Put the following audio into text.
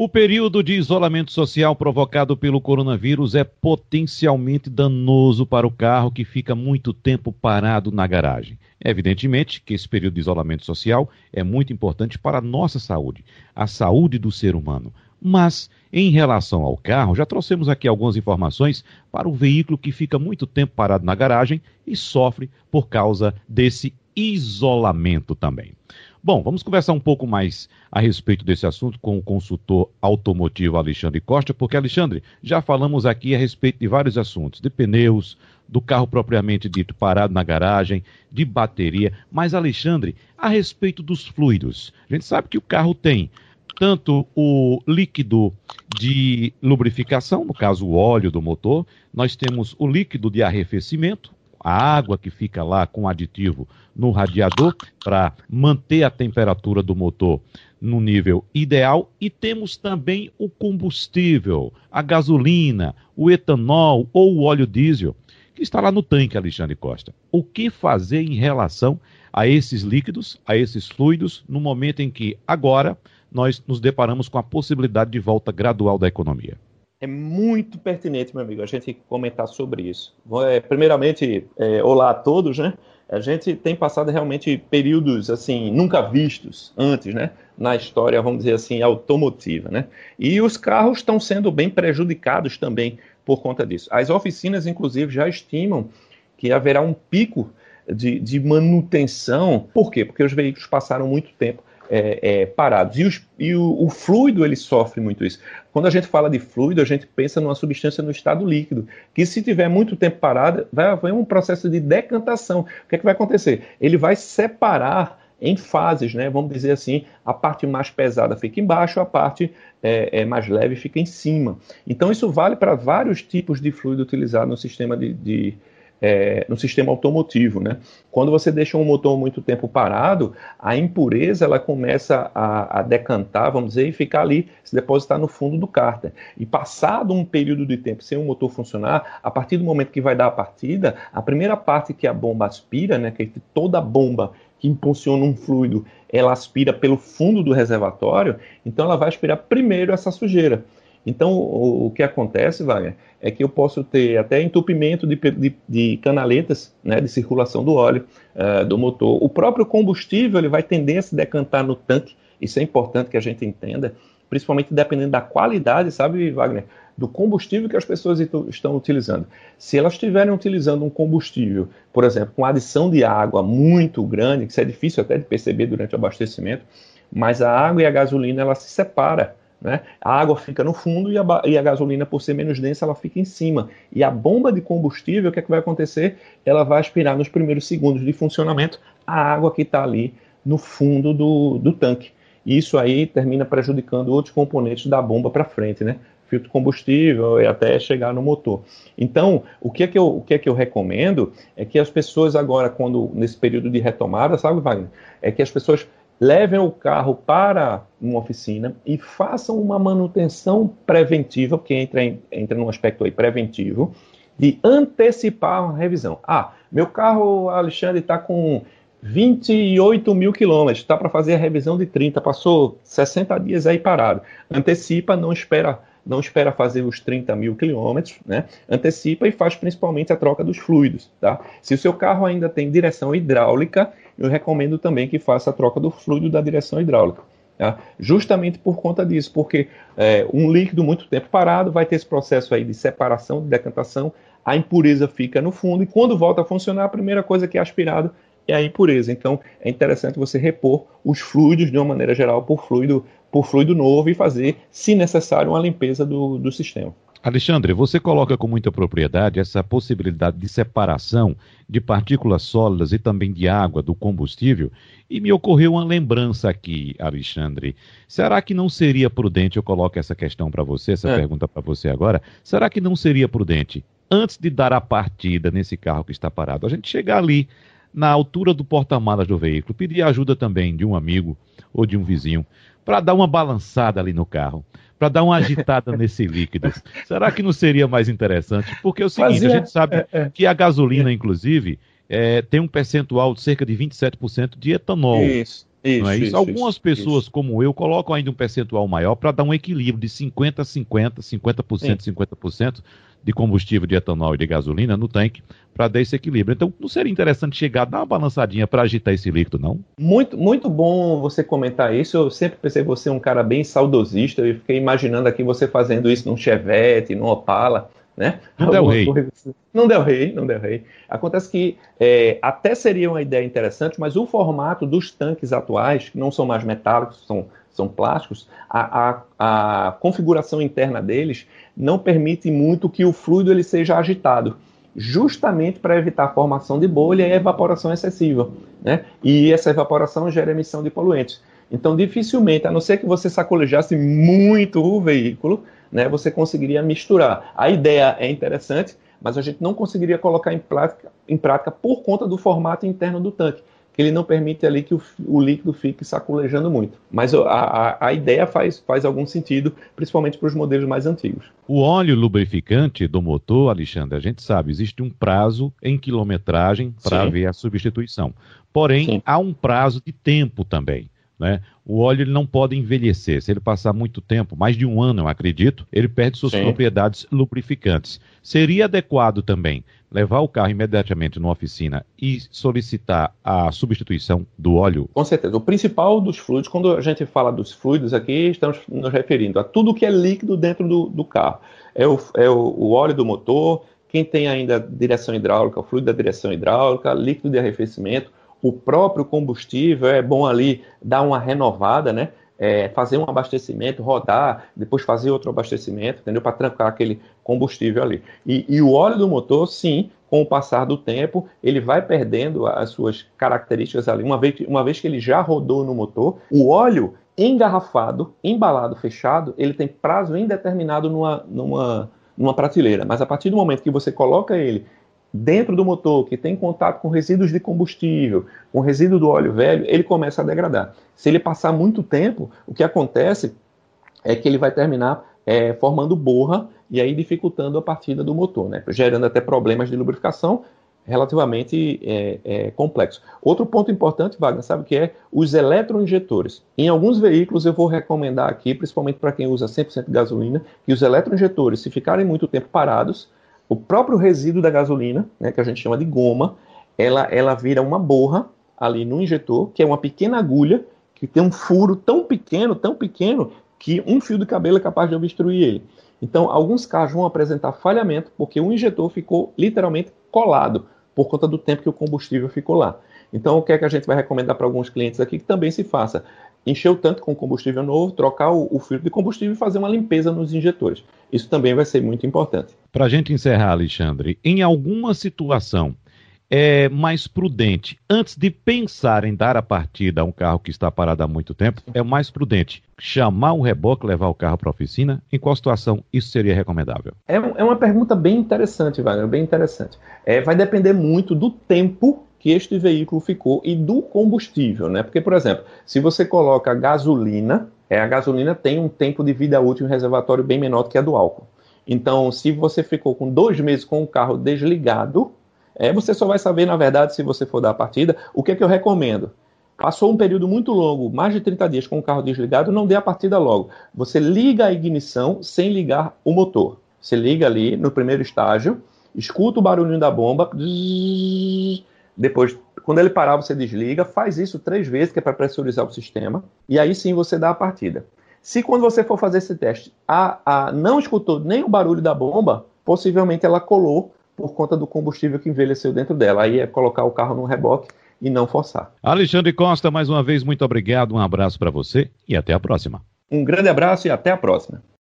O período de isolamento social provocado pelo coronavírus é potencialmente danoso para o carro que fica muito tempo parado na garagem. Evidentemente que esse período de isolamento social é muito importante para a nossa saúde, a saúde do ser humano. Mas, em relação ao carro, já trouxemos aqui algumas informações para o veículo que fica muito tempo parado na garagem e sofre por causa desse isolamento também. Bom, vamos conversar um pouco mais a respeito desse assunto com o consultor automotivo Alexandre Costa, porque, Alexandre, já falamos aqui a respeito de vários assuntos, de pneus, do carro propriamente dito parado na garagem, de bateria, mas, Alexandre, a respeito dos fluidos. A gente sabe que o carro tem tanto o líquido de lubrificação, no caso o óleo do motor, nós temos o líquido de arrefecimento, a água que fica lá com aditivo no radiador para manter a temperatura do motor no nível ideal e temos também o combustível, a gasolina, o etanol ou o óleo diesel que está lá no tanque, Alexandre Costa. O que fazer em relação a esses líquidos, a esses fluidos, no momento em que agora nós nos deparamos com a possibilidade de volta gradual da economia? É muito pertinente, meu amigo, a gente comentar sobre isso. É, primeiramente, é, olá a todos, né? A gente tem passado realmente períodos assim nunca vistos antes, né? Na história, vamos dizer assim, automotiva, né? E os carros estão sendo bem prejudicados também por conta disso. As oficinas, inclusive, já estimam que haverá um pico de, de manutenção. Por quê? Porque os veículos passaram muito tempo é, é, parados. E, os, e o, o, fluido ele sofre muito isso. Quando a gente fala de fluido, a gente pensa numa substância no estado líquido, que se tiver muito tempo parada, vai haver um processo de decantação. O que, é que vai acontecer? Ele vai separar em fases, né? Vamos dizer assim, a parte mais pesada fica embaixo, a parte é, é mais leve fica em cima. Então isso vale para vários tipos de fluido utilizado no sistema de, de é, no sistema automotivo. Né? Quando você deixa um motor muito tempo parado, a impureza ela começa a, a, decantar, vamos dizer, e ficar ali, se depositar no fundo do cárter. E passado um período de tempo sem o motor funcionar, a partir do momento que vai dar a partida, a primeira parte que a bomba aspira, né, que toda bomba que impulsiona um fluido, ela aspira pelo fundo do reservatório, então ela vai aspirar primeiro essa sujeira. Então, o, o, que acontece, Wagner, é que eu posso ter até entupimento de, de, de canaletas né, de circulação do óleo uh, do motor. O próprio combustível ele vai tender a se decantar no tanque, isso é importante que a gente entenda, principalmente dependendo da qualidade, sabe, Wagner, do combustível que as pessoas estão utilizando. Se elas estiverem utilizando um combustível, por exemplo, com adição de água muito grande, que isso é difícil até de perceber durante o abastecimento, mas a água e a gasolina ela se separa né? A água fica no fundo e a, e a, gasolina, por ser menos densa, ela fica em cima. E a bomba de combustível, o que, é que vai acontecer? Ela vai aspirar nos primeiros segundos de funcionamento a água que está ali no fundo do, do tanque. E isso aí termina prejudicando outros componentes da bomba para frente, né? filtro combustível e até chegar no motor. Então, o que é que eu, o que é que eu recomendo é que as pessoas agora, quando nesse período de retomada, sabe, Wagner, é que as pessoas levem o carro para uma oficina e façam uma manutenção preventiva, porque entra, em, entra num aspecto aí preventivo, de antecipar uma revisão. Ah, meu carro, Alexandre, está com 28 mil quilômetros, está para fazer a revisão de 30, passou 60 dias aí parado. Antecipa, não espera não espera fazer os 30 mil quilômetros, né? antecipa e faz principalmente a troca dos fluidos. Tá? Se o seu carro ainda tem direção hidráulica, eu recomendo também que faça a troca do fluido da direção hidráulica. Tá? Justamente por conta disso, porque é, um líquido muito tempo parado vai ter esse processo aí de separação, de decantação, a impureza fica no fundo e quando volta a funcionar, a primeira coisa que é aspirado é a impureza. Então, é interessante você repor os fluidos de uma maneira geral por fluido por fluido novo e fazer, se necessário, uma limpeza do, do sistema. Alexandre, você coloca com muita propriedade essa possibilidade de separação de partículas sólidas e também de água do combustível, e me ocorreu uma lembrança aqui, Alexandre. Será que não seria prudente, eu coloco essa questão para você, essa é. pergunta para você agora, será que não seria prudente, antes de dar a partida nesse carro que está parado, a gente chegar ali na altura do porta-malas do veículo, pedir ajuda também de um amigo ou de um vizinho, para dar uma balançada ali no carro, para dar uma agitada nesse líquido. Será que não seria mais interessante? Porque é o seguinte, Fazia... a gente sabe é, é. que a gasolina, inclusive, é, tem um percentual de cerca de 27% de etanol. Isso. Isso, é isso? isso Algumas pessoas, como eu, colocam ainda um percentual maior para dar um equilíbrio de 50% a 50%, 50%, Sim. 50% de combustível de etanol e de gasolina no tanque para dar esse equilíbrio. Então, não seria interessante chegar, dar uma balançadinha para agitar esse líquido, não? Muito, muito bom você comentar isso. Eu sempre pensei você um cara bem saudosista. Eu fiquei imaginando aqui você fazendo isso num Chevette, num Opala. Né? Não deu rei. Assim. Não deu rei, não deu rei. Acontece que é, até seria uma ideia interessante, mas o formato dos tanques atuais, que não são mais metálicos, são, são plásticos, a, a, a configuração interna deles não permite muito que o fluido ele seja agitado justamente para evitar a formação de bolha e evaporação excessiva. Né? E essa evaporação gera emissão de poluentes. Então, dificilmente, a não ser que você sacolejasse muito o veículo, né, você conseguiria misturar. A ideia é interessante, mas a gente não conseguiria colocar em prática, em prática por conta do formato interno do tanque, que ele não permite ali que o, o líquido fique sacolejando muito. Mas a, a, a ideia faz, faz algum sentido, principalmente para os modelos mais antigos. O óleo lubrificante do motor, Alexandre, a gente sabe, existe um prazo em quilometragem para haver a substituição. Porém, Sim. há um prazo de tempo também. Né? O óleo ele não pode envelhecer. Se ele passar muito tempo, mais de um ano, eu acredito, ele perde suas Sim. propriedades lubrificantes. Seria adequado também levar o carro imediatamente numa oficina e solicitar a substituição do óleo? Com certeza. O principal dos fluidos, quando a gente fala dos fluidos aqui, estamos nos referindo a tudo que é líquido dentro do, do carro. É, o, é o, o óleo do motor, quem tem ainda direção hidráulica, o fluido da direção hidráulica, líquido de arrefecimento, o próprio combustível, é bom ali dar uma renovada, né? É, fazer um abastecimento, rodar, depois fazer outro abastecimento, entendeu? Para trancar aquele combustível ali. E, e, o óleo do motor, sim, com o passar do tempo, ele vai perdendo as suas características ali. Uma vez, uma vez que ele já rodou no motor, o óleo engarrafado, embalado, fechado, ele tem prazo indeterminado numa, numa, numa prateleira. Mas a partir do momento que você coloca ele dentro do motor, que tem contato com resíduos de combustível, com resíduo do óleo velho, ele começa a degradar. Se ele passar muito tempo, o que acontece é que ele vai terminar é, formando borra e aí dificultando a partida do motor, né? gerando até problemas de lubrificação relativamente é, é, complexos. Outro ponto importante, Wagner, sabe que é? Os eletroinjetores. Em alguns veículos eu vou recomendar aqui, principalmente para quem usa 100% de gasolina, que os eletroinjetores, se ficarem muito tempo parados, o próprio resíduo da gasolina, né, que a gente chama de goma, ela, ela vira uma borra ali no injetor, que é uma pequena agulha que tem um furo tão pequeno, tão pequeno, que um fio de cabelo é capaz de obstruir ele. Então, alguns carros vão apresentar falhamento porque o injetor ficou literalmente colado por conta do tempo que o combustível ficou lá. Então, o que é que a gente vai recomendar para alguns clientes aqui que também se faça? Encher o tanque com combustível novo, trocar o, o, filtro de combustível e fazer uma limpeza nos injetores. Isso também vai ser muito importante. Para a gente encerrar, Alexandre, em alguma situação é mais prudente, antes de pensar em dar a partida a um carro que está parado há muito tempo, é mais prudente chamar o reboque, levar o carro para a oficina? Em qual situação isso seria recomendável? É, é uma pergunta bem interessante, Wagner, bem interessante. É, vai depender muito do tempo que este veículo ficou e do combustível, né? Porque, por exemplo, se você coloca gasolina, é, a gasolina tem um tempo de vida útil em reservatório bem menor do que a do álcool. Então, se você ficou com dois meses com o carro desligado, é, você só vai saber, na verdade, se você for dar a partida, o que é que eu recomendo. Passou um período muito longo, mais de 30 dias com o carro desligado, não dê a partida logo. Você liga a ignição sem ligar o motor. Você liga ali no primeiro estágio, escuta o barulhinho da bomba, depois, quando ele parar, você desliga, faz isso três vezes, que é para pressurizar o sistema, e aí sim você dá a partida. Se quando você for fazer esse teste, a, a não escutou nem o barulho da bomba, possivelmente ela colou por conta do combustível que envelheceu dentro dela. Aí é colocar o carro no reboque e não forçar. Alexandre Costa, mais uma vez, muito obrigado, um abraço para você e até a próxima. Um grande abraço e até a próxima.